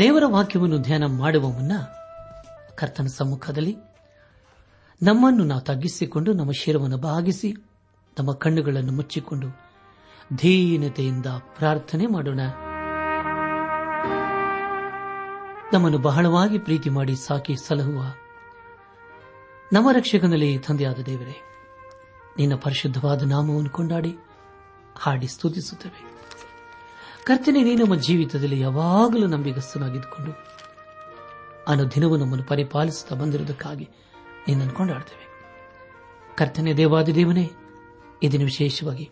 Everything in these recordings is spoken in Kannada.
ದೇವರ ವಾಕ್ಯವನ್ನು ಧ್ಯಾನ ಮಾಡುವ ಮುನ್ನ ಕರ್ತನ ಸಮ್ಮುಖದಲ್ಲಿ ನಮ್ಮನ್ನು ನಾವು ತಗ್ಗಿಸಿಕೊಂಡು ನಮ್ಮ ಶಿರವನ್ನು ಬಾಗಿಸಿ ನಮ್ಮ ಕಣ್ಣುಗಳನ್ನು ಮುಚ್ಚಿಕೊಂಡು ಧೀನತೆಯಿಂದ ಪ್ರಾರ್ಥನೆ ಮಾಡೋಣ. ನಮ್ಮನ್ನು ಬಹಳವಾಗಿ ಪ್ರೀತಿ ಮಾಡಿ ಸಾಕಿ ಸಲಹುವ ನಮ್ಮ ರಕ್ಷಕನಲ್ಲಿ ತಂದೆಯಾದ ದೇವರೇ, ನಿನ್ನ ಪರಿಶುದ್ಧವಾದ ನಾಮವನ್ನು ಕೊಂಡಾಡಿ ಹಾಡಿ ಸ್ತುತಿಸುತ್ತೇವೆ. ಕರ್ತನೆ ನೀ ನಮ್ಮ ಜೀವಿತದಲ್ಲಿ ಯಾವಾಗಲೂ ನಂಬಿಗಸ್ತನಾಗಿದ್ದುಕೊಂಡು ಅನುದಿನವೂ ನಮ್ಮನ್ನು ಪರಿಪಾಲಿಸುತ್ತಾ ಬಂದಿರುವುದಕ್ಕಾಗಿ ನಿನ್ನನ್ನು ಕೊಂಡಾಡ್ತೇವೆ. ಕರ್ತನೆ, ದೇವಾದಿ ದೇವನೇ, ಇದನ್ನು ವಿಶೇಷವಾಗಿ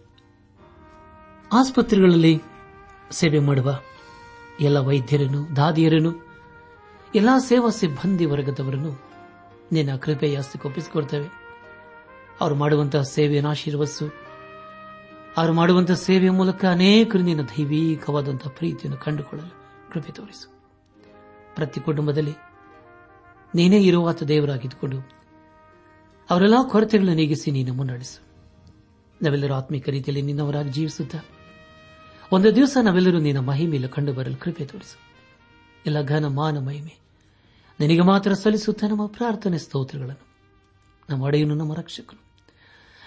ಆಸ್ಪತ್ರೆಗಳಲ್ಲಿ ಸೇವೆ ಮಾಡುವ ಎಲ್ಲ ವೈದ್ಯರನ್ನು, ದಾದಿಯರನ್ನು, ಎಲ್ಲಾ ಸೇವಾ ಸಿಬ್ಬಂದಿ ವರ್ಗದವರನ್ನು ನಿನ್ನ ಕೃಪೆಯ ಒಪ್ಪಿಸಿಕೊಡ್ತೇವೆ. ಅವರು ಮಾಡುವಂತಹ ಸೇವೆಯನ್ನು ಆಶೀರ್ವಸು ಅವರು ಮಾಡುವಂತಹ ಸೇವೆಯ ಮೂಲಕ ಅನೇಕರು ನಿನ್ನ ದೈವೀಕವಾದಂತಹ ಪ್ರೀತಿಯನ್ನು ಕಂಡುಕೊಳ್ಳಲು ಕೃಪೆ ತೋರಿಸು. ಪ್ರತಿ ಕುಟುಂಬದಲ್ಲಿ ನೀನೇ ಇರುವಾತ ದೇವರಾಗಿದ್ದುಕೊಂಡು ಅವರೆಲ್ಲ ಕೊರತೆಗಳನ್ನು ನೀಗಿಸಿ ನೀನು ಮುನ್ನಡೆಸು. ನಾವೆಲ್ಲರೂ ಆತ್ಮಿಕ ರೀತಿಯಲ್ಲಿ ನಿನ್ನವರಾಗಿ ಜೀವಿಸುತ್ತಾ ಒಂದು ದಿವಸ ನಾವೆಲ್ಲರೂ ನಿನ್ನ ಮಹಿಮೆಯಲ್ಲಿ ಕಂಡು ಬರಲು ಕೃಪೆ ತೋರಿಸು. ಎಲ್ಲ ಘನ ಮಾನ ಮಹಿಮೆ ನಿನಗೆ ಮಾತ್ರ ಸಲ್ಲಿಸುತ್ತಾ ನಮ್ಮ ಪ್ರಾರ್ಥನೆ ಸ್ತೋತ್ರಗಳನ್ನು. ನಮ್ಮ ಒಡೆಯನು ನಮ್ಮ ರಕ್ಷಕನು.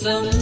some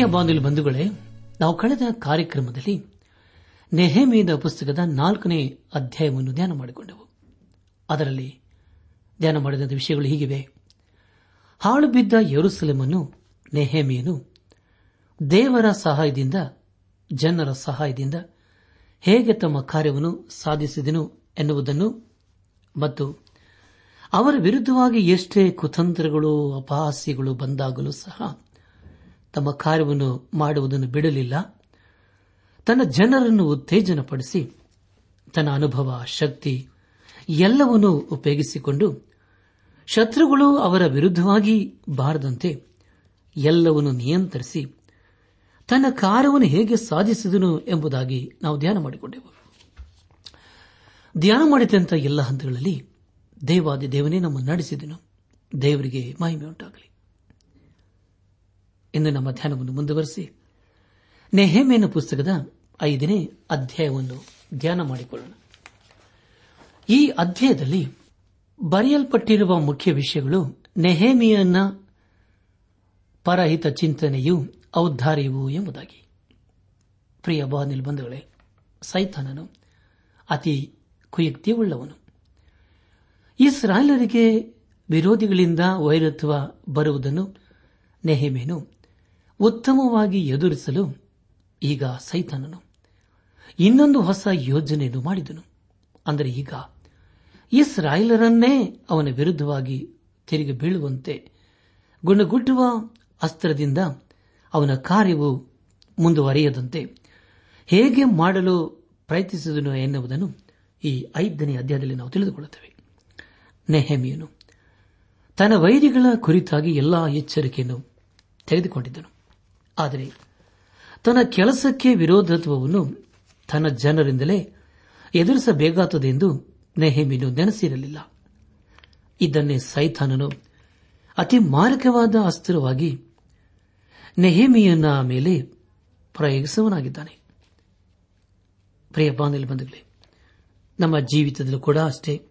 ಪ್ರಿಯ ಬಾಂಧವ್ಯ ಬಂಧುಗಳೇ, ನಾವು ಕಳೆದ ಕಾರ್ಯಕ್ರಮದಲ್ಲಿ ನೆಹೇಮಿಯದ ಪುಸ್ತಕದ ನಾಲ್ಕನೇ ಅಧ್ಯಾಯವನ್ನು ಧ್ಯಾನ ಮಾಡಿಕೊಂಡೆವು. ಅದರಲ್ಲಿ ಧ್ಯಾನ ಮಾಡಿದ ವಿಷಯಗಳು ಹೀಗಿವೆ. ಹಾಳು ಬಿದ್ದ ಯರುಸಲೇಮನ್ನು ನೆಹೇಮಿಯನು ದೇವರ ಸಹಾಯದಿಂದ, ಜನರ ಸಹಾಯದಿಂದ ಹೇಗೆ ತಮ್ಮ ಕಾರ್ಯವನ್ನು ಸಾಧಿಸಿದನು ಎನ್ನುವುದನ್ನು ಮತ್ತು ಅವರ ವಿರುದ್ಧವಾಗಿ ಎಷ್ಟೇ ಕುತಂತ್ರಗಳು, ಅಪಹಾಸ್ಯಗಳು ಬಂದಾಗಲೂ ಸಹ ತಮ್ಮ ಕಾರ್ಯವನ್ನು ಮಾಡುವುದನ್ನು ಬಿಡಲಿಲ್ಲ. ತನ್ನ ಜನರನ್ನು ಉತ್ತೇಜನಪಡಿಸಿ, ತನ್ನ ಅನುಭವ, ಶಕ್ತಿ ಎಲ್ಲವನ್ನೂ ಉಪಯೋಗಿಸಿಕೊಂಡು ಶತ್ರುಗಳು ಅವರ ವಿರುದ್ಧವಾಗಿ ಬಾರದಂತೆ ಎಲ್ಲವನ್ನೂ ನಿಯಂತ್ರಿಸಿ ತನ್ನ ಕಾರ್ಯವನ್ನು ಹೇಗೆ ಸಾಧಿಸಿದನು ಎಂಬುದಾಗಿ ನಾವು ಧ್ಯಾನ ಮಾಡಿಕೊಂಡೆವು. ಧ್ಯಾನ ಮಾಡಿದಂಥ ಎಲ್ಲ ಹಂತಗಳಲ್ಲಿ ದೇವಾದಿ ದೇವನೇ ನಮ್ಮನ್ನು ನಡೆಸಿದನು. ದೇವರಿಗೆ ಮಹಿಮೆ ಉಂಟಾಗಲಿ ಇಂದು ನಮ್ಮ ಧ್ಯಾನವನ್ನು ಮುಂದುವರೆಸಿ. ನೆಹೇಮೇನ ಪುಸ್ತಕದ ಐದನೇ ಅಧ್ಯಾಯವನ್ನು ಧ್ಯಾನ ಮಾಡಿಕೊಳ್ಳೋಣ. ಈ ಅಧ್ಯಾಯದಲ್ಲಿ ಬರೆಯಲ್ಪಟ್ಟಿರುವ ಮುಖ್ಯ ವಿಷಯಗಳು ನೆಹೇಮಿಯನ್ನ ಪರಹಿತ ಚಿಂತನೆಯು ಔದ್ದಾರ್ಯವು ಎಂಬುದಾಗಿ. ಪ್ರಿಯ ಬಾನಿಲ್ ಬಂಧುಗಳೇ, ಸೈತಾನನು ಅತಿ ಕುಯುಕ್ತಿಯುಳ್ಳವನು. ಇಸ್ರಾಯೇಲರಿಗೆ ವಿರೋಧಿಗಳಿಂದ ವೈರತ್ವ ಬರುವುದನ್ನು ನೆಹೆಮೇನು ಉತ್ತಮವಾಗಿ ಎದುರಿಸಲು ಈಗ ಸೈತಾನನು ಇನ್ನೊಂದು ಹೊಸ ಯೋಜನೆಯನ್ನು ಮಾಡಿದನು. ಅಂದರೆ ಈಗ ಇಸ್ರಾಯೇಲರನ್ನೇ ಅವನ ವಿರುದ್ಧವಾಗಿ ತಿರುಗಿ ಬೀಳುವಂತೆ ಗುಣಗುಟ್ಟುವ ಅಸ್ತ್ರದಿಂದ ಅವನ ಕಾರ್ಯವು ಮುಂದುವರಿಯದಂತೆ ಹೇಗೆ ಮಾಡಲು ಪ್ರಯತ್ನಿಸಿದನು ಎನ್ನುವುದನ್ನು ಈ ಐದನೇ ಅಧ್ಯಾಯದಲ್ಲಿ ನಾವು ತಿಳಿದುಕೊಳ್ಳುತ್ತೇವೆ. ನೆಹೆಮಿಯನು ತನ್ನ ವೈರಿಗಳ ಕುರಿತಾಗಿ ಎಲ್ಲಾ ಎಚ್ಚರಿಕೆಯನ್ನು ತೆಗೆದುಕೊಂಡಿದ್ದನು. ಆದರೆ ತನ್ನ ಕೆಲಸಕ್ಕೆ ವಿರೋಧತ್ವವನ್ನು ತನ್ನ ಜನರಿಂದಲೇ ಎದುರಿಸಬೇಕಾತದೆಂದು ಎಂದು ನೆಹೆಮಿನು ನೆನೆಸಿರಲಿಲ್ಲ. ಇದನ್ನೇ ಸೈಥಾನನು ಅತಿ ಮಾರಕವಾದ ಅಸ್ತ್ರವಾಗಿ ನೆಹೇಮಿಯನ್ನ ಮೇಲೆ ಪ್ರಯೋಗಿಸುವನಾಗಿದ್ದಾನೆ. ಪ್ರಿಯ ನಮ್ಮ ಜೀವಿತದಲ್ಲೂ ಕೂಡ ಅಷ್ಟೇ.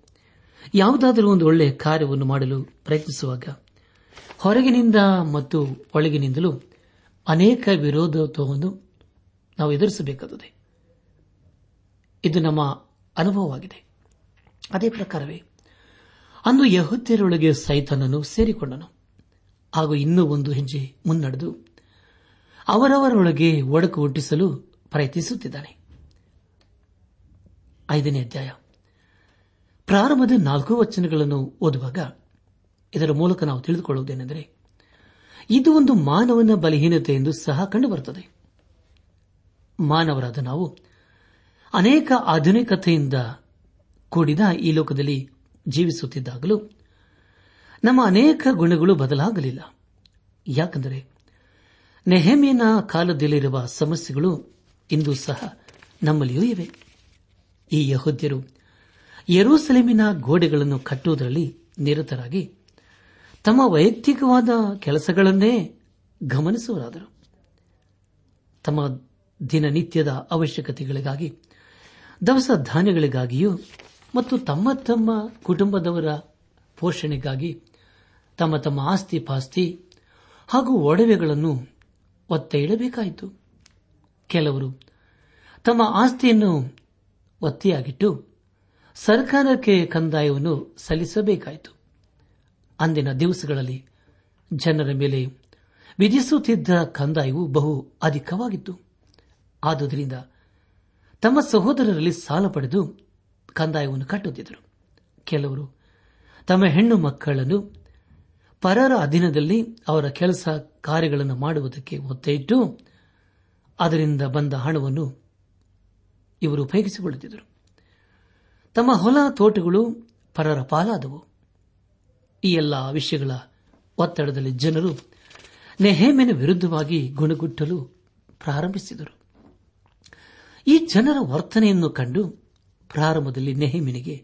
ಯಾವುದಾದರೂ ಒಂದು ಒಳ್ಳೆಯ ಕಾರ್ಯವನ್ನು ಮಾಡಲು ಪ್ರಯತ್ನಿಸುವಾಗ ಹೊರಗಿನಿಂದ ಮತ್ತು ಒಳಗಿನಿಂದಲೂ ಅನೇಕ ವಿರೋಧತ್ವವನ್ನು ನಾವು ಎದುರಿಸಬೇಕಾಗುತ್ತದೆ ಇದು ನಮ್ಮ ಅನುಭವವಾಗಿದೆ. ಅದೇ ಪ್ರಕಾರವೇ, ಅಂದು ಯಹುದ್ಯರೊಳಗೆ ಸೈತನನ್ನು ಸೇರಿಕೊಂಡನು. ಹಾಗೂ ಇನ್ನೂ ಒಂದು ಹೆಜ್ಜೆ ಮುನ್ನಡೆದು ಅವರವರೊಳಗೆ ಒಡಕು ಹುಟ್ಟಿಸಲು ಪ್ರಯತ್ನಿಸುತ್ತಿದ್ದಾನೆ. ಐದನೇ ಅಧ್ಯಾಯ. ಪ್ರಾರಂಭದ ನಾಲ್ಕು ವಚನಗಳನ್ನು ಓದುವಾಗ ಇದರ ಮೂಲಕ ನಾವು ತಿಳಿದುಕೊಳ್ಳುವುದೇನೆಂದರೆ ಇದು ಒಂದು ಮಾನವನ ಬಲಹೀನತೆ ಎಂದು ಸಹ ಕಂಡುಬರುತ್ತದೆ. ಮಾನವರಾದ ನಾವು ಅನೇಕ ಆಧುನಿಕತೆಯಿಂದ ಕೂಡಿದ ಈ ಲೋಕದಲ್ಲಿ ಜೀವಿಸುತ್ತಿದ್ದಾಗಲೂ ನಮ್ಮ ಅನೇಕ ಗುಣಗಳು ಬದಲಾಗಲಿಲ್ಲ. ಯಾಕೆಂದರೆ ನೆಹಮಿನ ಕಾಲದಲ್ಲಿರುವ ಸಮಸ್ಯೆಗಳು ಇಂದು ಸಹ ನಮ್ಮಲ್ಲಿಯೂ ಇವೆ. ಈ ಯಹೋದ್ಯರು ಯರೂಸಲೇಮಿನ ಗೋಡೆಗಳನ್ನು ಕಟ್ಟುವುದರಲ್ಲಿ ನಿರತರಾಗಿ ತಮ್ಮ ವೈಯಕ್ತಿಕವಾದ ಕೆಲಸಗಳನ್ನೇ ಗಮನಿಸುವರಾದರು. ತಮ್ಮ ದಿನನಿತ್ಯದ ಅವಶ್ಯಕತೆಗಳಿಗಾಗಿ, ದವಸ ಧಾನ್ಯಗಳಿಗಾಗಿಯೂ ಮತ್ತು ತಮ್ಮ ತಮ್ಮ ಕುಟುಂಬದವರ ಪೋಷಣೆಗಾಗಿ ತಮ್ಮ ತಮ್ಮ ಆಸ್ತಿ ಪಾಸ್ತಿ ಹಾಗೂ ಒಡವೆಗಳನ್ನು ಒತ್ತ ಇಡಬೇಕಾಯಿತು. ಕೆಲವರು ತಮ್ಮ ಆಸ್ತಿಯನ್ನು ಒತ್ತೆಯಾಗಿಟ್ಟು ಸರ್ಕಾರಕ್ಕೆ ಕಂದಾಯವನ್ನು ಸಲ್ಲಿಸಬೇಕಾಯಿತು. ಅಂದಿನ ದಿವಸಗಳಲ್ಲಿ ಜನರ ಮೇಲೆ ವಿಧಿಸುತ್ತಿದ್ದ ಕಂದಾಯವು ಬಹು ಅಧಿಕವಾಗಿತ್ತು. ಆದುದರಿಂದ ತಮ್ಮ ಸಹೋದರರಲ್ಲಿ ಸಾಲ ಪಡೆದು ಕಂದಾಯವನ್ನು ಕಟ್ಟುತ್ತಿದ್ದರು. ಕೆಲವರು ತಮ್ಮ ಹೆಣ್ಣು ಮಕ್ಕಳನ್ನು ಪರರ ಅಧೀನದಲ್ಲಿ ಅವರ ಕೆಲಸ ಕಾರ್ಯಗಳನ್ನು ಮಾಡುವುದಕ್ಕೆ ಒತ್ತೆಯಿಟ್ಟು ಅದರಿಂದ ಬಂದ ಹಣವನ್ನು ಇವರು ಉಪಯೋಗಿಸಿಕೊಳ್ಳುತ್ತಿದ್ದರು. ತಮ್ಮ ಹೊಲ, ತೋಟಗಳು ಪರರ ಪಾಲಾದವು. ಈ ಎಲ್ಲ ವಿಷಯಗಳ ಒತ್ತಡದಲ್ಲಿ ಜನರು ನೆಹೇಮಿನ ವಿರುದ್ಧವಾಗಿ ಗುಣಗುಟ್ಟಲು ಪ್ರಾರಂಭಿಸಿದರು. ಈ ಜನರ ವರ್ತನೆಯನ್ನು ಕಂಡು ಪ್ರಾರಂಭದಲ್ಲಿ ನೆಹೇಮಿನಿಗೆ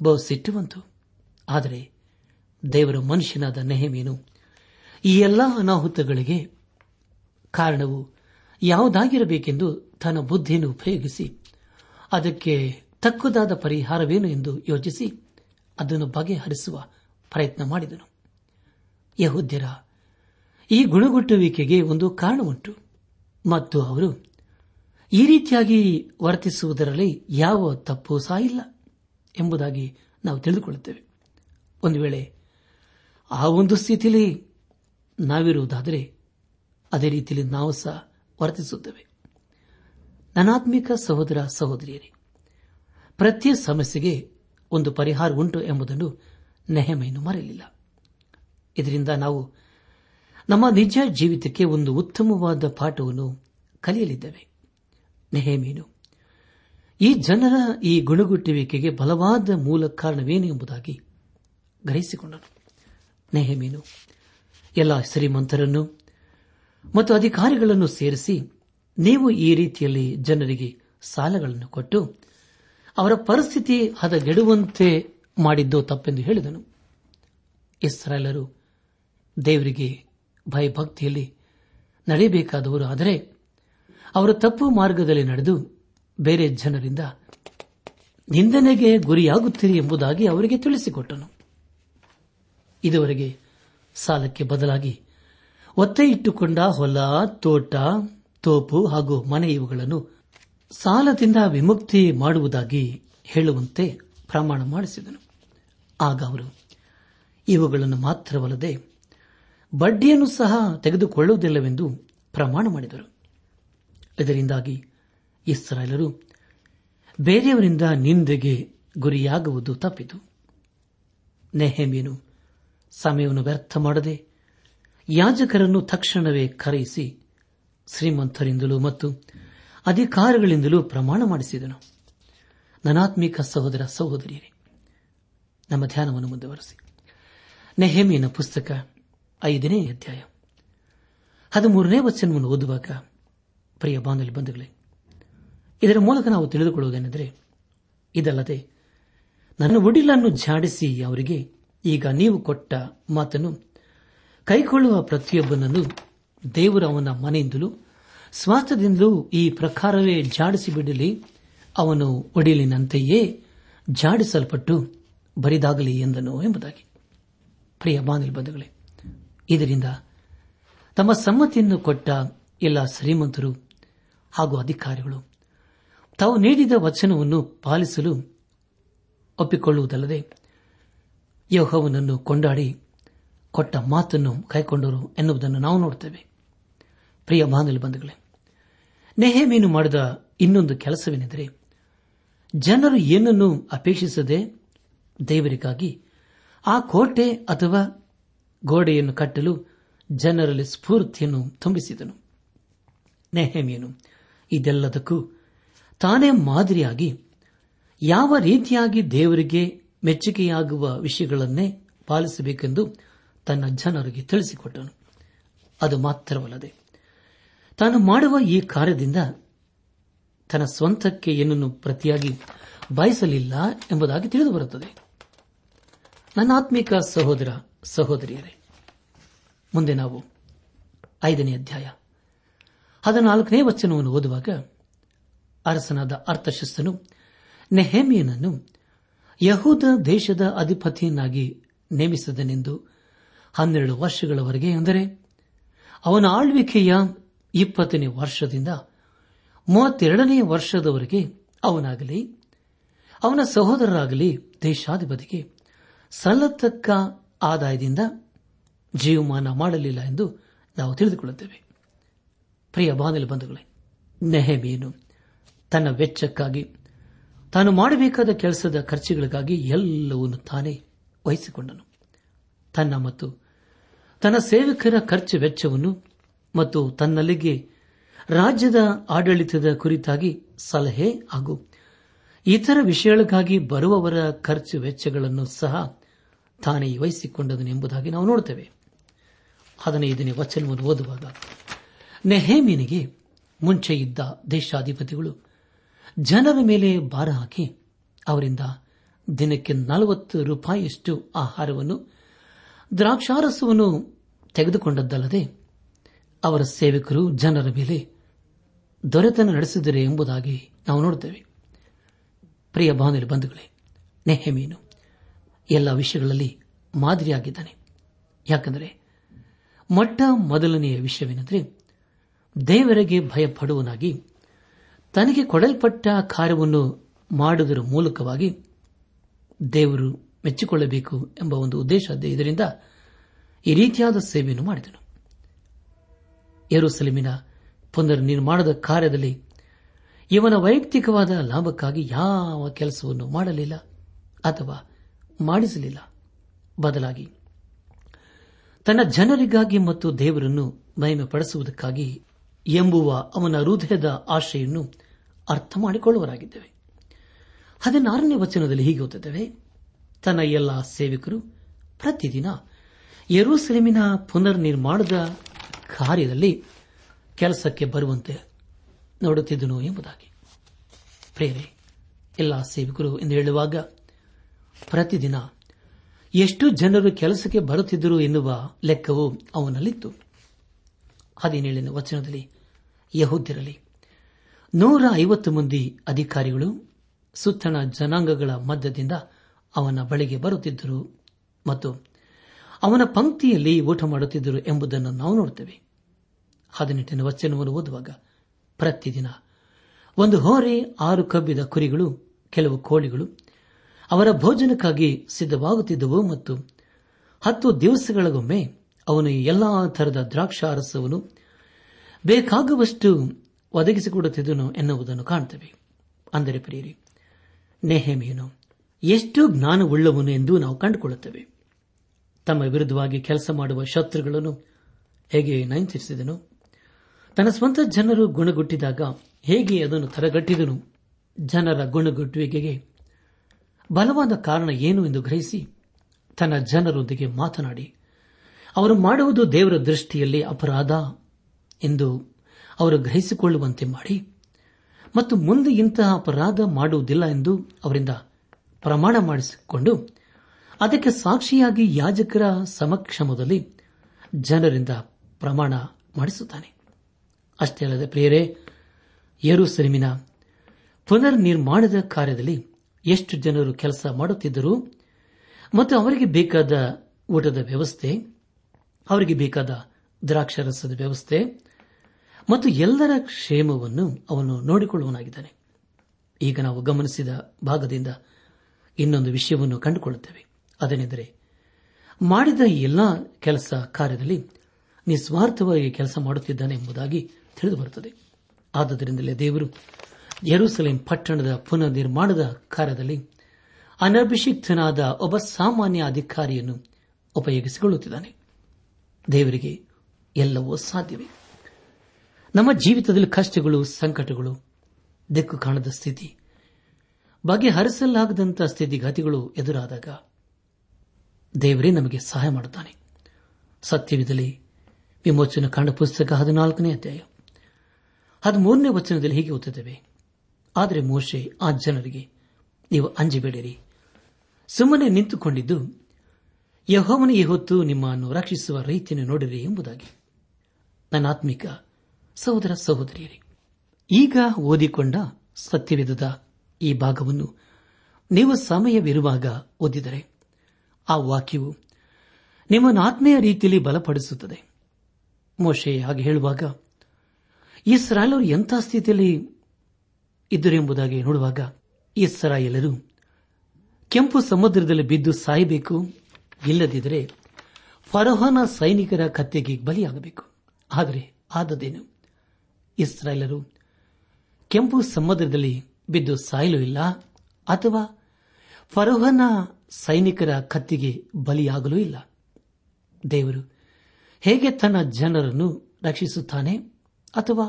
ಬಹು ಸಿಟ್ಟುವಂತು ಆದರೆ ದೇವರ ಮನುಷ್ಯನಾದ ನೆಹಮೀನು ಈ ಎಲ್ಲಾ ಅನಾಹುತಗಳಿಗೆ ಕಾರಣವು ಯಾವುದಾಗಿರಬೇಕೆಂದು ತನ್ನ ಬುದ್ಧಿಯನ್ನು ಉಪಯೋಗಿಸಿ ಅದಕ್ಕೆ ತಕ್ಕುದಾದ ಪರಿಹಾರವೇನು ಎಂದು ಯೋಚಿಸಿ ಅದನ್ನು ಬಗೆಹರಿಸುವ ಪ್ರಯತ್ನ ಮಾಡಿದನು. ಯಹುದ್ಯರ, ಈ ಗುಣಗುಟ್ಟುವಿಕೆಗೆ ಒಂದು ಕಾರಣವುಂಟು. ಮತ್ತು ಅವರು, ಈ ರೀತಿಯಾಗಿ ವರ್ತಿಸುವುದರಲ್ಲಿ ಯಾವ ತಪ್ಪು ಸಹ ಇಲ್ಲ ಎಂಬುದಾಗಿ ನಾವು ತಿಳಿದುಕೊಳ್ಳುತ್ತೇವೆ. ಒಂದು ವೇಳೆ ಆ ಒಂದು ಸ್ಥಿತಿಯಲ್ಲಿ ನಾವಿರುವುದಾದರೆ, ಅದೇ ರೀತಿಯಲ್ಲಿ ನಾವು ಸಹ ವರ್ತಿಸುತ್ತೇವೆ. ನನಾತ್ಮಿಕ ಸಹೋದರ ಸಹೋದರಿಯರೇ ಪ್ರತಿ ಸಮಸ್ಯೆಗೆ ಒಂದು ಪರಿಹಾರ ಉಂಟು ಎಂಬುದನ್ನು ನೆಹಮೆಯನ್ನು ಮರೆಯಲಿಲ್ಲ. ಇದರಿಂದ ನಾವು ನಮ್ಮ ನಿಜ ಜೀವಿತಕ್ಕೆ ಒಂದು ಉತ್ತಮವಾದ ಪಾಠವನ್ನು ಕಲಿಯಲಿದ್ದೇವೆ. ನೆಹಮೀನು, ಈ ಜನರ ಈ ಗುಣಗುಟ್ಟುವಿಕೆಗೆ ಬಲವಾದ ಮೂಲ ಕಾರಣವೇನು ಎಂಬುದಾಗಿ ಗ್ರಹಿಸಿಕೊಂಡನು. ನೆಹಮೀನು, ಎಲ್ಲ ಶ್ರೀಮಂತರನ್ನು ಮತ್ತು ಅಧಿಕಾರಿಗಳನ್ನು ಸೇರಿಸಿ ನೀವು ಈ ರೀತಿಯಲ್ಲಿ ಜನರಿಗೆ ಸಾಲಗಳನ್ನು ಕೊಟ್ಟು ಅವರ ಪರಿಸ್ಥಿತಿ ಹದಗೆಡುವಂತೆ ಮಾಡಿದ್ದೋ ತಪ್ಪೆಂದು ಹೇಳಿದನು. ಇಸ್ರಾಯೇಲರು ದೇವರಿಗೆ ಭಯಭಕ್ತಿಯಲ್ಲಿ ನಡೆಯಬೇಕಾದವರು ಆದರೆ ಅವರು ತಪ್ಪು ಮಾರ್ಗದಲ್ಲಿ ನಡೆದು ಬೇರೆ ಜನರಿಂದ ನಿಂದನೆಗೆ ಗುರಿಯಾಗುತ್ತೀರಿ ಎಂಬುದಾಗಿ ಅವರಿಗೆ ತಿಳಿಸಿಕೊಟ್ಟನು. ಇದುವರೆಗೆ ಸಾಲಕ್ಕೆ ಬದಲಾಗಿ ಒತ್ತೆ ಇಟ್ಟುಕೊಂಡ ಹೊಲ, ತೋಟ, ತೋಪು ಹಾಗೂ ಮನೆ ಇವುಗಳನ್ನು ಸಾಲದಿಂದ ವಿಮುಕ್ತಿ ಮಾಡುವುದಾಗಿ ಹೇಳುವಂತೆ ಪ್ರಮಾಣ ಮಾಡಿಸಿದನು. ಆಗ ಅವರು, ಇವುಗಳನ್ನು ಮಾತ್ರವಲ್ಲದೆ ಬಡ್ಡಿಯನ್ನು ಸಹ ತೆಗೆದುಕೊಳ್ಳುವುದಿಲ್ಲವೆಂದು ಪ್ರಮಾಣ ಮಾಡಿದರು. ಇದರಿಂದಾಗಿ ಇಸ್ರಾಯೇಲರು ಬೇರೆಯವರಿಂದ ನಿಂದೆಗೆ ಗುರಿಯಾಗುವುದು ತಪ್ಪಿತು. ನೆಹಮೀನು ಸಮಯವನ್ನು ವ್ಯರ್ಥ ಮಾಡದೆ ಯಾಜಕರನ್ನು ತಕ್ಷಣವೇ ಕರೆಯಿಸಿ ಶ್ರೀಮಂತರಿಂದಲೂ ಮತ್ತು ಅಧಿಕಾರಿಗಳಿಂದಲೂ ಪ್ರಮಾಣ ಮಾಡಿಸಿದನು. ನನಾತ್ಮಿಕ ಸಹೋದರ ಸಹೋದರಿಯರೇ ನಮ್ಮ ಧ್ಯಾನವನ್ನು ಮುಂದುವರೆಸಿ. ನೆಹಮಿಯನ ಪುಸ್ತಕ ಐದನೇ ಅಧ್ಯಾಯ. ಹದಿಮೂರನೇ ವಚನವನ್ನು ಓದುವಾಗ, ಪ್ರಿಯ ಬಾಂಧವ್ಯ ಬಂಧುಗಳೇ, ಇದರ ಮೂಲಕ ನಾವು ತಿಳಿದುಕೊಳ್ಳುವುದೇನೆಂದರೆ, ಇದಲ್ಲದೆ, ನನ್ನ ಉಡಿಲನ್ನು ಝಾಡಿಸಿ ಅವರಿಗೆ, ಈಗ ನೀವು ಕೊಟ್ಟ ಮಾತನ್ನು ಕೈಗೊಳ್ಳುವ ಪ್ರತಿಯೊಬ್ಬನನ್ನು ದೇವರ ಅವನ ಮನೆಯಿಂದಲೂ ಸ್ವಾಸ್ಥದಿಂದಲೂ ಈ ಪ್ರಕಾರವೇ ಜಾಡಿಸಿ ಬಿಡಲಿ, ಅವನು ಒಡಿಲಿನಂತೆಯೇ ಜಾಡಿಸಲ್ಪಟ್ಟು ಬರಿದಾಗಲಿ ಎಂದನು ಎಂಬುದಾಗಿ. ಪ್ರಿಯ ಬಾನಿಲ್ ಬಂಧುಗಳೇ, ಇದರಿಂದ ತಮ್ಮ ಸಮ್ಮತಿಯನ್ನು ಕೊಟ್ಟ ಎಲ್ಲ ಶ್ರೀಮಂತರು ಹಾಗೂ ಅಧಿಕಾರಿಗಳು ತಾವು ನೀಡಿದ ವಚನವನ್ನು ಪಾಲಿಸಲು ಒಪ್ಪಿಕೊಳ್ಳುವುದಲ್ಲದೆ ಯೋಹವನನ್ನು ಕೊಂಡಾಡಿ ಕೊಟ್ಟ ಮಾತನ್ನು ಕೈಕೊಂಡರು ಎನ್ನುವುದನ್ನು ನಾವು ನೋಡುತ್ತೇವೆ. ಪ್ರಿಯ ಬಾಂಧವ್ಯ ಬಂಧುಗಳೇ, ನೆಹೇಮೀನು ಮಾಡಿದ ಇನ್ನೊಂದು ಕೆಲಸವೇನೆಂದರೆ ಜನರು ಏನನ್ನು ಅಪೇಕ್ಷಿಸದೆ ದೇವರಿಗಾಗಿ ಆ ಕೋಟೆ ಅಥವಾ ಗೋಡೆಯನ್ನು ಕಟ್ಟಲು ಜನರಲ್ಲಿ ಸ್ಫೂರ್ತಿಯನ್ನು ತುಂಬಿಸಿದನು. ನೆಹಮಿಯನು ಇದೆಲ್ಲದಕ್ಕೂ ತಾನೇ ಮಾದರಿಯಾಗಿ ಯಾವ ರೀತಿಯಾಗಿ ದೇವರಿಗೆ ಮೆಚ್ಚುಗೆಯಾಗುವ ವಿಷಯಗಳನ್ನೇ ಪಾಲಿಸಬೇಕೆಂದು ತನ್ನ ಜನರಿಗೆ ತಿಳಿಸಿಕೊಟ್ಟನು. ಅದು ಮಾತ್ರವಲ್ಲದೆ ತಾನು ಮಾಡುವ ಈ ಕಾರ್ಯದಿಂದ ತನ್ನ ಸ್ವಂತಕ್ಕೆ ಏನನ್ನು ಪ್ರತಿಯಾಗಿ ಬಯಸಲಿಲ್ಲ ಎಂಬುದಾಗಿ ತಿಳಿದು ಬರುತ್ತದೆ ನನ್ನ ಆತ್ಮಿಕ ಸಹೋದರ, ಸಹೋದರಿಯರೇ, ಮುಂದೆ ನಾವು ಐದನೇ ಅಧ್ಯಾಯ ಹದಿನಾಲ್ಕನೇ ವಚನವನ್ನು ಓದುವಾಗ ಅರಸನಾದ ಅರ್ಥಶಸ್ತನು ನೆಹೇಮಿಯನನ್ನು ಯಹೂದ ದೇಶದ ಅಧಿಪತಿಯನ್ನಾಗಿ ನೇಮಿಸಿದನೆಂದು ಹನ್ನೆರಡು ವರ್ಷಗಳವರೆಗೆ ಅಂದರೆ ಅವನ ಆಳ್ವಿಕೆಯ ಇಪ್ಪತ್ತನೇ ವರ್ಷದಿಂದ ಮೂವತ್ತೆರಡನೇ ವರ್ಷದವರೆಗೆ ಅವನಾಗಲಿ, ಅವನ ಸಹೋದರರಾಗಲಿ ದೇಶಾಧಿಪತಿಗೆ ಸಲ್ಲತಕ್ಕ ಆದಾಯದಿಂದ ಜೀವಮಾನ ಮಾಡಲಿಲ್ಲ ಎಂದು ನಾವು ತಿಳಿದುಕೊಳ್ಳುತ್ತೇವೆ. ಪ್ರಿಯ ಬಾನಲಿ ಬಂಧುಗಳೇ ನೆಹಮಿಯನು ತನ್ನ ವೆಚ್ಚಕ್ಕಾಗಿ ತಾನು ಮಾಡಬೇಕಾದ ಕೆಲಸದ ಖರ್ಚುಗಳಿಗಾಗಿ ಎಲ್ಲವನ್ನು ತಾನೇ ವಹಿಸಿಕೊಂಡನು. ತನ್ನ ಮತ್ತು ತನ್ನ ಸೇವಕರ ಖರ್ಚು ವೆಚ್ಚವನ್ನು ಮತ್ತು ತನ್ನಲ್ಲಿಗೆ ರಾಜ್ಯದ ಆಡಳಿತದ ಕುರಿತಾಗಿ ಸಲಹೆ ಹಾಗೂ ಇತರ ವಿಷಯಗಳಿಗಾಗಿ ಬರುವವರ ಖರ್ಚು ವೆಚ್ಚಗಳನ್ನು ಸಹ ತಾನೇ ವಹಿಸಿಕೊಂಡದನು ಎಂಬುದಾಗಿ ನಾವು ನೋಡುತ್ತೇವೆ ಹದಿನೈದನೇ ವಚನವನ್ನು ಓದುವಾಗ, ನೆಹೇಮಿನಿಗೆ ಮುಂಚೆ ಇದ್ದ ದೇಶಾಧಿಪತಿಗಳು ಜನರ ಮೇಲೆ ಭಾರ ಹಾಕಿ ಅವರಿಂದ ದಿನಕ್ಕೆ ನಲವತ್ತು ರೂಪಾಯಿಯಷ್ಟು ಆಹಾರವನ್ನು, ದ್ರಾಕ್ಷಾರಸವನ್ನು ತೆಗೆದುಕೊಂಡದ್ದಲ್ಲದೆ ಅವರ ಸೇವಕರು ಜನರ ಮೇಲೆ ದೊರೆತನ ನಡೆಸಿದರೆ ಎಂಬುದಾಗಿ ನಾವು ನೋಡುತ್ತೇವೆ ಪ್ರಿಯ ಬಾನುಲಿ ಬಂಧುಗಳೇ, ನೆಹಮೀನು ಎಲ್ಲ ವಿಷಯಗಳಲ್ಲಿ ಮಾದರಿಯಾಗಿದ್ದಾನೆ. ಯಾಕೆಂದರೆ ಮೊಟ್ಟ ಮೊದಲನೆಯ ವಿಷಯವೇನೆಂದರೆ ದೇವರಿಗೆ ಭಯಪಡುವನಾಗಿ ತನಗೆ ಕೊಡಲ್ಪಟ್ಟ ಕಾರ್ಯವನ್ನು ಮಾಡುವುದರ ಮೂಲಕವಾಗಿ ದೇವರು ಮೆಚ್ಚಿಕೊಳ್ಳಬೇಕು ಎಂಬ ಒಂದು ಉದ್ದೇಶ ಇದರಿಂದ ಈ ರೀತಿಯಾದ ಸೇವೆಯನ್ನು ಮಾಡಿದನು. ಯರುಸಲಿಮಿನ ಪುನರ್ ನಿರ್ಮಾಣದ ಕಾರ್ಯದಲ್ಲಿ ಇವನ ವೈಯಕ್ತಿಕವಾದ ಲಾಭಕ್ಕಾಗಿ ಯಾವ ಕೆಲಸವನ್ನು ಮಾಡಲಿಲ್ಲ ಅಥವಾ ಮಾಡಿಸಲಿಲ್ಲ. ಬದಲಾಗಿ ತನ್ನ ಜನರಿಗಾಗಿ ಮತ್ತು ದೇವರನ್ನು ಮಹಿಮೆ ಪಡಿಸುವುದಕ್ಕಾಗಿ ಎಂಬುವ ಅವನ ಹೃದಯದ ಆಶೆಯನ್ನು ಅರ್ಥ ಮಾಡಿಕೊಳ್ಳುವರಾಗಿದ್ದೇವೆ ಹದಿನಾರನೇ ವಚನದಲ್ಲಿ ಹೀಗೆ ಓದುತ್ತೇವೆ, ತನ್ನ ಎಲ್ಲ ಸೇವಕರು ಪ್ರತಿದಿನ ಯರೂಸೆಲೆಮಿನ ಪುನರ್ ನಿರ್ಮಾಣದ ಕಾರ್ಯದಲ್ಲಿ ಕೆಲಸಕ್ಕೆ ಬರುವಂತೆ ನೋಡುತ್ತಿದ್ದನು ಎಂಬುದಾಗಿ. ಪ್ರೇರೆ ಎಲ್ಲ ಸೇವಕರು ಎಂದು ಹೇಳುವಾಗ ಪ್ರತಿದಿನ ಎಷ್ಟು ಜನರು ಕೆಲಸಕ್ಕೆ ಬರುತ್ತಿದ್ದರು ಎನ್ನುವ ಲೆಕ್ಕವು ಅವನಲ್ಲಿತ್ತು. ಹದಿನೇಳನೇ ವಚನದಲ್ಲಿ ಯಹೂದ್ಯರಲ್ಲಿ ನೂರ ಐವತ್ತು ಮಂದಿ ಅಧಿಕಾರಿಗಳು ಸುತ್ತಣ ಜನಾಂಗಗಳ ಮಧ್ಯದಿಂದ ಅವನ ಬಳಿಗೆ ಬರುತ್ತಿದ್ದರು ಮತ್ತು ಅವನ ಪಂಕ್ತಿಯಲ್ಲಿ ಊಟ ಮಾಡುತ್ತಿದ್ದರು ಎಂಬುದನ್ನು ನಾವು ನೋಡುತ್ತೇವೆ. ಹದಿನೆಂಟನೇ ವಚನವನ್ನು ಓದುವಾಗ ಪ್ರತಿದಿನ ಒಂದು ಹೋರೆ ಆರು ಕಬ್ಬಿದ ಕುರಿಗಳು, ಕೆಲವು ಕೋಳಿಗಳು ಅವರ ಭೋಜನಕ್ಕಾಗಿ ಸಿದ್ಧವಾಗುತ್ತಿದ್ದವು ಮತ್ತು ಹತ್ತು ದಿವಸಗಳಿಗೊಮ್ಮೆ ಅವನು ಎಲ್ಲಾ ತರದ ದ್ರಾಕ್ಷಾರಸವನ್ನು ಬೇಕಾಗುವಷ್ಟು ಒದಗಿಸಿಕೊಡುತ್ತಿದ್ದನು ಎನ್ನುವುದನ್ನು ಕಾಣುತ್ತೇವೆ ಅಂದರೆ ಪ್ರಿಯರಿ, ನೆಹೆಮಿಯನು ಎಷ್ಟು ಜ್ಞಾನವುಳ್ಳವನು ಎಂದು ನಾವು ಕಂಡುಕೊಳ್ಳುತ್ತೇವೆ. ತಮ್ಮ ವಿರುದ್ಧವಾಗಿ ಕೆಲಸ ಮಾಡುವ ಶತ್ರುಗಳನ್ನು ಹೇಗೆ ನಯಂತರಿಸಿದನು? ತನ್ನ ಸ್ವಂತ ಜನರು ಗುಣಗುಟ್ಟಿದಾಗ ಹೇಗೆ ಅದನ್ನು ತರಗಟ್ಟಿದನು? ಜನರ ಗುಣಗುಟ್ಟುವಿಕೆಗೆ ಬಲವಾದ ಕಾರಣ ಏನು ಎಂದು ಗ್ರಹಿಸಿ ತನ್ನ ಜನರೊಂದಿಗೆ ಮಾತನಾಡಿ, ಅವರು ಮಾಡುವುದು ದೇವರ ದೃಷ್ಟಿಯಲ್ಲಿ ಅಪರಾಧ ಎಂದು ಅವರು ಗ್ರಹಿಸಿಕೊಳ್ಳುವಂತೆ ಮಾಡಿ, ಮತ್ತು ಮುಂದೆ ಇಂತಹ ಅಪರಾಧ ಮಾಡುವುದಿಲ್ಲ ಎಂದು ಅವರಿಂದ ಪ್ರಮಾಣ ಮಾಡಿಸಿಕೊಂಡು, ಅದಕ್ಕೆ ಸಾಕ್ಷಿಯಾಗಿ ಯಾಜಕರ ಸಮಕ್ಷಮದಲ್ಲಿ ಜನರಿಂದ ಪ್ರಮಾಣ ಮಾಡಿಸುತ್ತಾನೆ. ಅಷ್ಟೇ ಅಲ್ಲದೆ ಪ್ರಿಯರೇ, ಯರುಸಲಿಮಿನ ಪುನರ್ ನಿರ್ಮಾಣದ ಕಾರ್ಯದಲ್ಲಿ ಎಷ್ಟು ಜನರು ಕೆಲಸ ಮಾಡುತ್ತಿದ್ದರು, ಮತ್ತು ಅವರಿಗೆ ಬೇಕಾದ ಊಟದ ವ್ಯವಸ್ಥೆ, ಅವರಿಗೆ ಬೇಕಾದ ದ್ರಾಕ್ಷರಸದ ವ್ಯವಸ್ಥೆ, ಮತ್ತು ಎಲ್ಲರ ಕ್ಷೇಮವನ್ನು ಅವನು ನೋಡಿಕೊಳ್ಳುವನಾಗಿದ್ದಾನೆ ಈಗ ನಾವು ಗಮನಿಸಿದ ಭಾಗದಿಂದ ಇನ್ನೊಂದು ವಿಷಯವನ್ನು ಕಂಡುಕೊಳ್ಳುತ್ತೇವೆ. ಅದನೆಂದರೆ, ಮಾಡಿದ ಎಲ್ಲಾ ಕೆಲಸ ಕಾರ್ಯದಲ್ಲಿ ನಿಸ್ವಾರ್ಥವಾಗಿ ಕೆಲಸ ಮಾಡುತ್ತಿದ್ದಾನೆ ಎಂಬುದಾಗಿ ತಿಳಿದುಬರುತ್ತದೆ. ಆದ್ದರಿಂದಲೇ ದೇವರು ಯರುಸಲೇಂ ಪಟ್ಟಣದ ಪುನರ್ ನಿರ್ಮಾಣದ ಕಾರ್ಯದಲ್ಲಿ ಅನಭಿಷಿಕ್ತನಾದ ಒಬ್ಬ ಸಾಮಾನ್ಯ ಅಧಿಕಾರಿಯನ್ನು ಉಪಯೋಗಿಸಿಕೊಳ್ಳುತ್ತಿದ್ದಾನೆ. ದೇವರಿಗೆ ಎಲ್ಲವೂ ಸಾಧ್ಯವೇ? ನಮ್ಮ ಜೀವಿತದಲ್ಲಿ ಕಷ್ಟಗಳು, ಸಂಕಟಗಳು, ದಿಕ್ಕು ಕಾಣದ ಸ್ಥಿತಿ, ಬಗೆಹರಿಸಲಾಗದಂತಹ ಸ್ಥಿತಿಗತಿಗಳು ಎದುರಾದಾಗ ದೇವರೇ ನಮಗೆ ಸಹಾಯ ಮಾಡುತ್ತಾನೆ. ಸತ್ಯವಿದಲ್ಲಿ ವಿಮೋಚನ ಕಾಂಡ ಪುಸ್ತಕ ಹದಿನಾಲ್ಕನೇ ಅಧ್ಯಾಯ ಹದಿಮೂರನೇ ವಚನದಲ್ಲಿ ಹೀಗೆ ಓದುತ್ತೇವೆ. ಆದರೆ ಮೋಶೆ ಆ ಜನರಿಗೆ, ನೀವು ಅಂಜಬೇಡಿರಿ. ಸುಮ್ಮನೆ ನಿಂತುಕೊಂಡಿದ್ದು ಯಹೋವನ ಈ ಹೊತ್ತು ನಿಮ್ಮನ್ನು ರಕ್ಷಿಸುವ ರೀತಿಯನ್ನು ನೋಡಿರಿ ಎಂಬುದಾಗಿ. ನನ್ನ ಆತ್ಮಿಕ ಸಹೋದರ ಸಹೋದರಿಯರೇ, ಈಗ ಓದಿಕೊಂಡ ಸತ್ಯವಿಧದ ಈ ಭಾಗವನ್ನು ನೀವು ಸಮಯವಿರುವಾಗ ಓದಿದರೆ, ಆ ವಾಕ್ಯವು ನಿಮ್ಮನ್ನು ಆತ್ಮೀಯ ರೀತಿಯಲ್ಲಿ ಬಲಪಡಿಸುತ್ತದೆ. ಮೋಶೆ ಹಾಗೆ ಹೇಳುವಾಗ ಇಸ್ರಾಲರು ಎಂಥ ಸ್ಥಿತಿಯಲ್ಲಿ ಇದ್ದರು ಎಂಬುದಾಗಿ ನೋಡುವಾಗ ಇಸ್ರಾಯೇಲರು ಕೆಂಪು ಸಮುದ್ರದಲ್ಲಿ ಬಿದ್ದು ಸಾಯಬೇಕು, ಇಲ್ಲದಿದ್ದರೆ ಫರೋಹನ ಸೈನಿಕರ ಕತ್ತೆಗೆ ಬಲಿಯಾಗಬೇಕು. ಆದರೆ ಆದದೇನು ಇಸ್ರಾಯೇಲರು ಕೆಂಪು ಸಮುದ್ರದಲ್ಲಿ ಬಿದ್ದು ಸಾಯಲು ಇಲ್ಲ, ಅಥವಾ ಫರೋಹನ ಸೈನಿಕರ ಕತ್ತಿಗೆ ಬಲಿಯಾಗಲೂ ಇಲ್ಲ. ದೇವರು ಹೇಗೆ ತನ್ನ ಜನರನ್ನು ರಕ್ಷಿಸುತ್ತಾನೆ ಅಥವಾ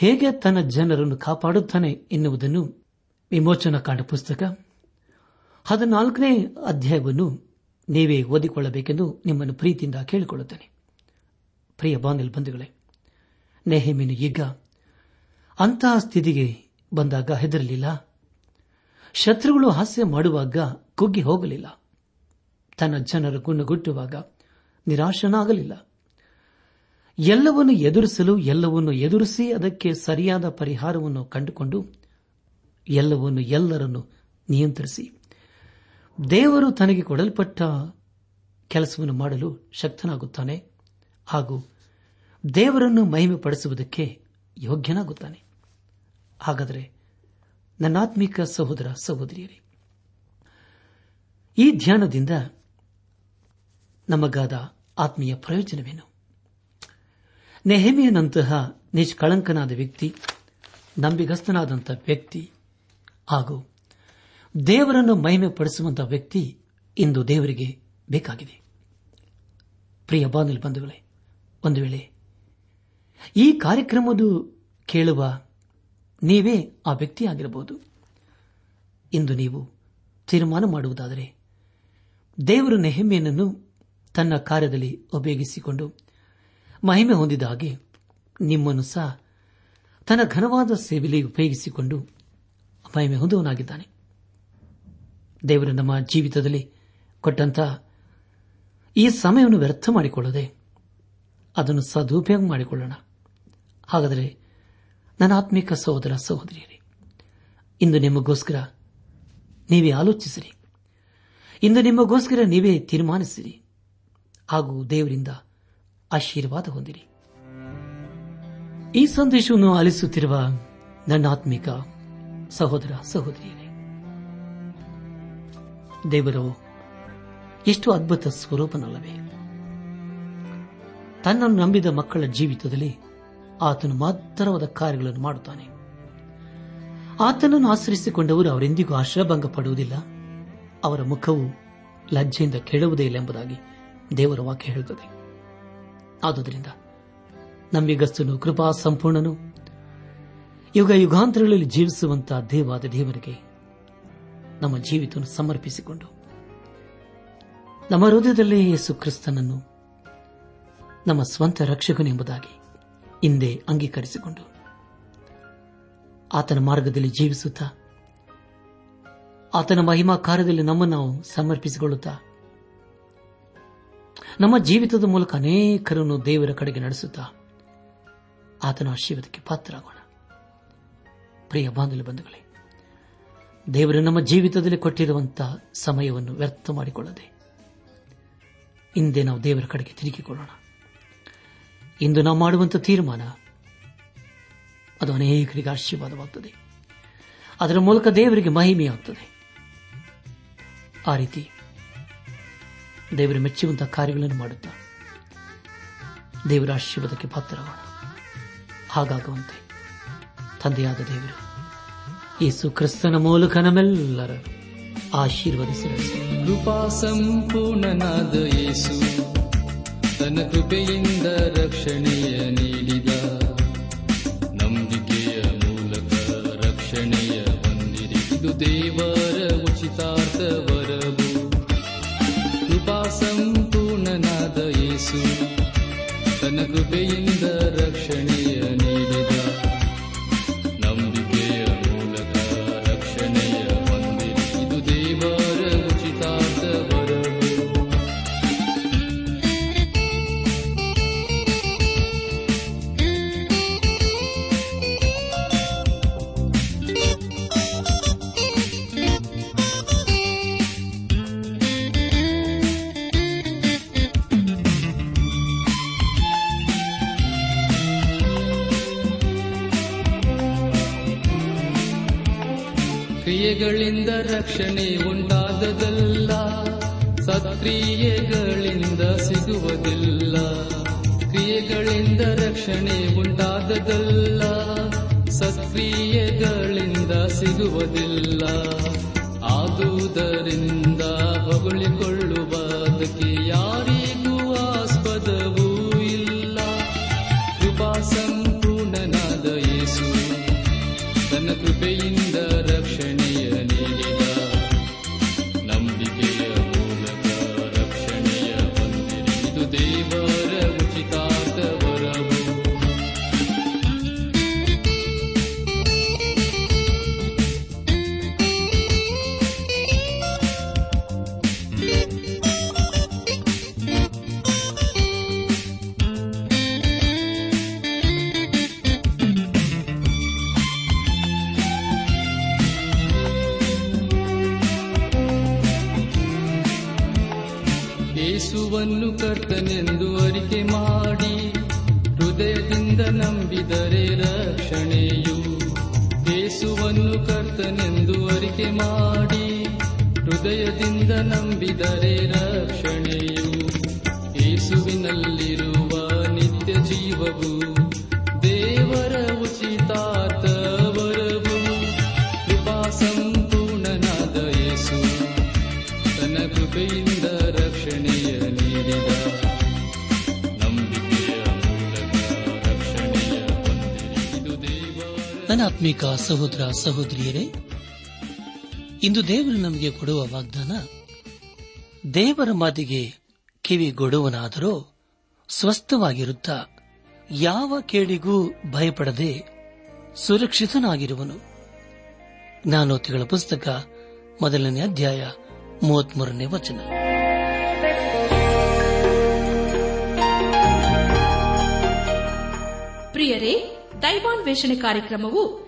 ಹೇಗೆ ತನ್ನ ಜನರನ್ನು ಕಾಪಾಡುತ್ತಾನೆ ಎನ್ನುವುದನ್ನು ವಿಮೋಚನಾ ಕಾಂಡ ಪುಸ್ತಕ ಹದಿನಾಲ್ಕನೇ ಅಧ್ಯಾಯವನ್ನು ನೀವೇ ಓದಿಕೊಳ್ಳಬೇಕೆಂದು ನಿಮ್ಮನ್ನು ಪ್ರೀತಿಯಿಂದ ಕೇಳಿಕೊಳ್ಳುತ್ತೇನೆ. ಪ್ರಿಯ ಬಾಂಧಲ್ ಬಂಧುಗಳೇ, ನೆಹಮೀನು ಈಗ ಅಂತಹ ಸ್ಥಿತಿಗೆ ಬಂದಾಗ ಹೆದರಲಿಲ್ಲ. ಶತ್ರುಗಳು ಹಾಸ್ಯ ಮಾಡುವಾಗ ಕುಗ್ಗಿ ಹೋಗಲಿಲ್ಲ. ತನ್ನ ಜನರು ಗುಣಗುಟ್ಟುವಾಗ ನಿರಾಶನಾಗಲಿಲ್ಲ. ಎಲ್ಲವನ್ನು ಎದುರಿಸಲು, ಎಲ್ಲವನ್ನು ಎದುರಿಸಿ ಅದಕ್ಕೆ ಸರಿಯಾದ ಪರಿಹಾರವನ್ನು ಕಂಡುಕೊಂಡು ಎಲ್ಲವನ್ನು ಎಲ್ಲರನ್ನು ನಿಯಂತ್ರಿಸಿ. ದೇವರು ತನಗೆ ಕೊಡಲ್ಪಟ್ಟ ಕೆಲಸವನ್ನು ಮಾಡಲು ಶಕ್ತನಾಗುತ್ತಾನೆ ಹಾಗೂ ದೇವರನ್ನು ಮಹಿಮೆ ಪಡಿಸುವುದಕ್ಕೆ ಯೋಗ್ಯನಾಗುತ್ತಾನೆ. ಹಾಗಾದರೆ ನನ್ನಾತ್ಮಿಕ ಸಹೋದರ, ಸಹೋದರಿಯರೇ, ಈ ಧ್ಯಾನದಿಂದ ನಮಗಾದ ಆತ್ಮೀಯ ಪ್ರಯೋಜನವೇನು? ನೆಹಮಿಯನಂತಹ ನಿಷ್ಕಳಂಕನಾದ ವ್ಯಕ್ತಿ ನಂಬಿಗಸ್ತನಾದಂಥ ವ್ಯಕ್ತಿ ಹಾಗೂ ದೇವರನ್ನು ಮಹಿಮೆ ಪಡಿಸುವಂತಹ ವ್ಯಕ್ತಿ ಇಂದು ದೇವರಿಗೆ ಬೇಕಾಗಿದೆ. ಪ್ರಿಯ ಬಾಂಧವ ಬಂಧುಗಳೇ, ಒಂದು ವೇಳೆ ಈ ಕಾರ್ಯಕ್ರಮದ ಕೇಳುವ ನೀವೇ ಆ ವ್ಯಕ್ತಿಯಾಗಿರಬಹುದು. ಇಂದು ನೀವು ತೀರ್ಮಾನ ಮಾಡುವುದಾದರೆ ದೇವರು ನೆಹಮ್ಮೆಯನ್ನು ತನ್ನ ಕಾರ್ಯದಲ್ಲಿ ಉಪಯೋಗಿಸಿಕೊಂಡು ಮಹಿಮೆ ಹೊಂದಿದ ಹಾಗೆ ನಿಮ್ಮನ್ನು ಸಹ ತನ್ನ ಘನವಾದ ಸೇವೆಯಲ್ಲಿ ಉಪಯೋಗಿಸಿಕೊಂಡು ಮಹಿಮೆ ಹೊಂದುವನಾಗಿದ್ದಾನೆ ದೇವರು ನಮ್ಮ ಜೀವಿತದಲ್ಲಿ ಕೊಟ್ಟಂತಹ ಈ ಸಮಯವನ್ನು ವ್ಯರ್ಥ ಮಾಡಿಕೊಳ್ಳದೆ ಅದನ್ನು ಸದುಪಯೋಗ ಮಾಡಿಕೊಳ್ಳೋಣ. ಹಾಗಾದರೆ ನನ್ನ ಆತ್ಮಿಕ ಸಹೋದರ ಸಹೋದರಿಯರೇ, ಇಂದು ನಿಮಗೋಸ್ಕರ ನೀವೇ ಆಲೋಚಿಸಿರಿ. ಇಂದು ನಿಮಗೋಸ್ಕರ ನೀವೇ ತೀರ್ಮಾನಿಸಿರಿ. ಹಾಗೂ ದೇವರಿಂದ ಆಶೀರ್ವಾದ ಹೊಂದಿರಿ. ಈ ಸಂದೇಶವನ್ನು ಆಲಿಸುತ್ತಿರುವ ನನ್ನ ಆತ್ಮಿಕ ಸಹೋದರ ಸಹೋದರಿಯರೇ, ದೇವರು ಎಷ್ಟು ಅದ್ಭುತ ಸ್ವರೂಪನಲ್ಲವೇ. ತನ್ನನ್ನು ನಂಬಿದ ಮಕ್ಕಳ ಜೀವಿತದಲ್ಲಿ ಆತನು ಮಾತ್ರವಾದ ಕಾರ್ಯಗಳನ್ನು ಮಾಡುತ್ತಾನೆ. ಆತನನ್ನು ಆಶ್ರಯಿಸಿಕೊಂಡವರು ಅವರೆಂದಿಗೂ ಆಶ್ರಭಂಗ ಪಡುವುದಿಲ್ಲ ಅವರ ಮುಖವು ಲಜ್ಜೆಯಿಂದ ಕೆಡುವುದೇ ಇಲ್ಲ ಎಂಬುದಾಗಿ ದೇವರ ವಾಕ್ಯ ಹೇಳುತ್ತದೆ. ಆದುದರಿಂದ ನಂಬಿಗಸ್ತನು ಕೃಪಾ ಸಂಪೂರ್ಣನು ಯುಗ ಯುಗಾಂತರಗಳಲ್ಲಿ ಜೀವಿಸುವಂತಹ ದೇವಾದ ದೇವರಿಗೆ ನಮ್ಮ ಜೀವಿತ ಸಮರ್ಪಿಸಿಕೊಂಡು ನಮ್ಮ ಹೃದಯದಲ್ಲಿ ಯೇಸು ಕ್ರಿಸ್ತನನ್ನು ನಮ್ಮ ಸ್ವಂತ ರಕ್ಷಕನೆಂಬುದಾಗಿ ಹಿಂದೆ ಅಂಗೀಕರಿಸಿಕೊಂಡು ಆತನ ಮಾರ್ಗದಲ್ಲಿ ಜೀವಿಸುತ್ತಾ, ಆತನ ಮಹಿಮಾ ಕಾರ್ಯದಲ್ಲಿ ನಮ್ಮನ್ನು ನಾವು ಸಮರ್ಪಿಸಿಕೊಳ್ಳುತ್ತಾ ನಮ್ಮ ಜೀವಿತದ ಮೂಲಕ ಅನೇಕರನ್ನು ದೇವರ ಕಡೆಗೆ ನಡೆಸುತ್ತಾ ಆತನ ಆಶೀರ್ವಾದಕ್ಕೆ ಪಾತ್ರರಾಗೋಣ. ಪ್ರಿಯ ಬಾಂಧವ್ಯ ಬಂಧುಗಳೇ, ದೇವರು ನಮ್ಮ ಜೀವಿತದಲ್ಲಿ ಕೊಟ್ಟಿರುವಂತಹ ಸಮಯವನ್ನು ವ್ಯರ್ಥ ಮಾಡಿಕೊಳ್ಳದೆ ಹಿಂದೆ ನಾವು ದೇವರ ಕಡೆಗೆ ತಿರುಗಿಕೊಳ್ಳೋಣ. ಇಂದು ನಾವು ಮಾಡುವಂತಹ ತೀರ್ಮಾನ ಅದು ಅನೇಕರಿಗೆ ಆಶೀರ್ವಾದವಾಗುತ್ತದೆ ಅದರ ಮೂಲಕ ದೇವರಿಗೆ ಮಹಿಮೆಯಾಗುತ್ತದೆ ಆ ರೀತಿ ದೇವರು ಮೆಚ್ಚುವಂತಹ ಕಾರ್ಯಗಳನ್ನು ಮಾಡುತ್ತಾ ದೇವರ ಆಶೀರ್ವಾದಕ್ಕೆ ಪಾತ್ರರಾಗೋಣ ಹಾಗಾಗುವಂತೆ ತಂದೆಯಾದ ದೇವರು, ಯೇಸು ಕ್ರಿಸ್ತನ ಮೂಲಕ ನಮ್ಮೆಲ್ಲರ ಆಶೀರ್ವದಿಸಿದ ಕೃಪಾ ಸಂಪೂರ್ಣನಾದ ಯೇಸು, ತನ್ನ ಕೃಪೆಯಿಂದ ರಕ್ಷಣೆಯ ನೀಡಿದ ನಂಬಿಕೆಯ ಮೂಲಕ ರಕ್ಷಣೆಯ ಹೊಂದಿರಿ. ಇದು ದೇವರ ತನ್ನ ರಕ್ಷಣೆ ಉಂಟಾದದಲ್ಲ ಸತ್ಕ್ರಿಯೆಗಳಿಂದ ಸಿಗುವುದಿಲ್ಲ. ಕ್ರಿಯೆಗಳಿಂದ ರಕ್ಷಣೆ ಉಂಟಾದದಲ್ಲ ಸತ್ಕ್ರಿಯೆಗಳಿಂದ ಸಿಗುವುದಿಲ್ಲ. ಆದುದರಿಂದ ಹೊಗಳಿಕೊಳ್ಳುವುದಕ್ಕೆ ಕರ್ತನೆಂದು ಆತ್ಮಿಕ ಸಹೋದರ ಸಹೋದರಿಯರೇ, ಇಂದು ದೇವರು ನಮಗೆ ಕೊಡುವ ವಾಗ್ದಾನ, ದೇವರ ಮಾತಿಗೆ ಕಿವಿಗೊಡುವನಾದರೂ ಸ್ವಸ್ಥವಾಗಿರುತ್ತಾ ಯಾವ ಕೇಳಿಗೂ ಭಯಪಡದೆ ಸುರಕ್ಷಿತನಾಗಿರುವನು. ಜ್ಞಾನೋತಿಗಳ ಪುಸ್ತಕ ಮೊದಲನೇ ಅಧ್ಯಾಯ ಮೂವತ್ಮೂರನೇ ವಚನ. ಪ್ರಿಯರೇ ತೈವಾನ್ ವೇಷಣೆ ಕಾರ್ಯಕ್ರಮವು